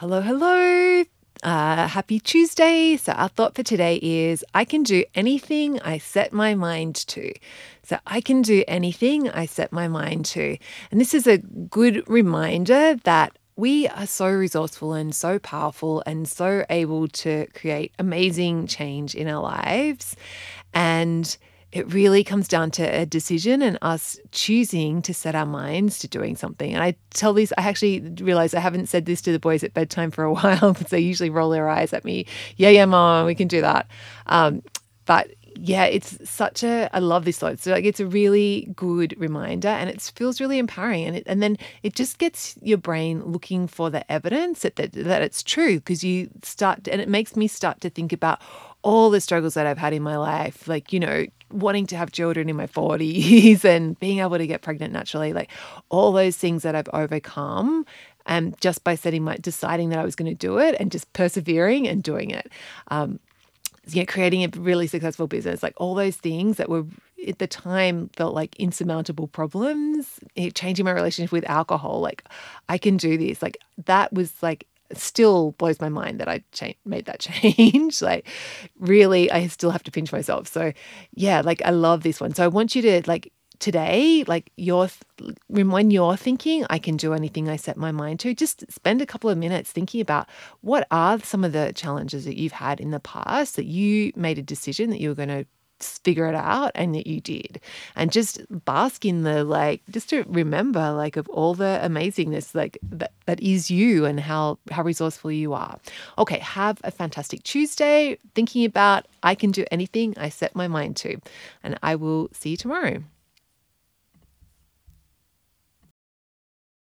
Hello, hello. Uh, happy Tuesday. So, our thought for today is I can do anything I set my mind to. So, I can do anything I set my mind to. And this is a good reminder that we are so resourceful and so powerful and so able to create amazing change in our lives. And it really comes down to a decision and us choosing to set our minds to doing something. And I tell this, I actually realize I haven't said this to the boys at bedtime for a while because they usually roll their eyes at me. Yeah, yeah, mom, we can do that. Um, but yeah, it's such a, I love this thought. So like, it's a really good reminder and it feels really empowering. And, it, and then it just gets your brain looking for the evidence that, that, that it's true because you start, and it makes me start to think about all the struggles that I've had in my life, like, you know, wanting to have children in my 40s and being able to get pregnant naturally, like all those things that I've overcome. And um, just by setting my deciding that I was going to do it and just persevering and doing it. Um, you know, creating a really successful business, like all those things that were at the time felt like insurmountable problems, changing my relationship with alcohol, like I can do this. Like that was like still blows my mind that I cha- made that change. like, really, I still have to pinch myself. So, yeah, like I love this one. So, I want you to like today, like you're when you're thinking, I can do anything I set my mind to. Just spend a couple of minutes thinking about what are some of the challenges that you've had in the past that you made a decision that you were going to figure it out and that you did. And just bask in the like just to remember like of all the amazingness like that, that is you and how how resourceful you are. Okay have a fantastic tuesday. Thinking about i can do anything i set my mind to. And i will see you tomorrow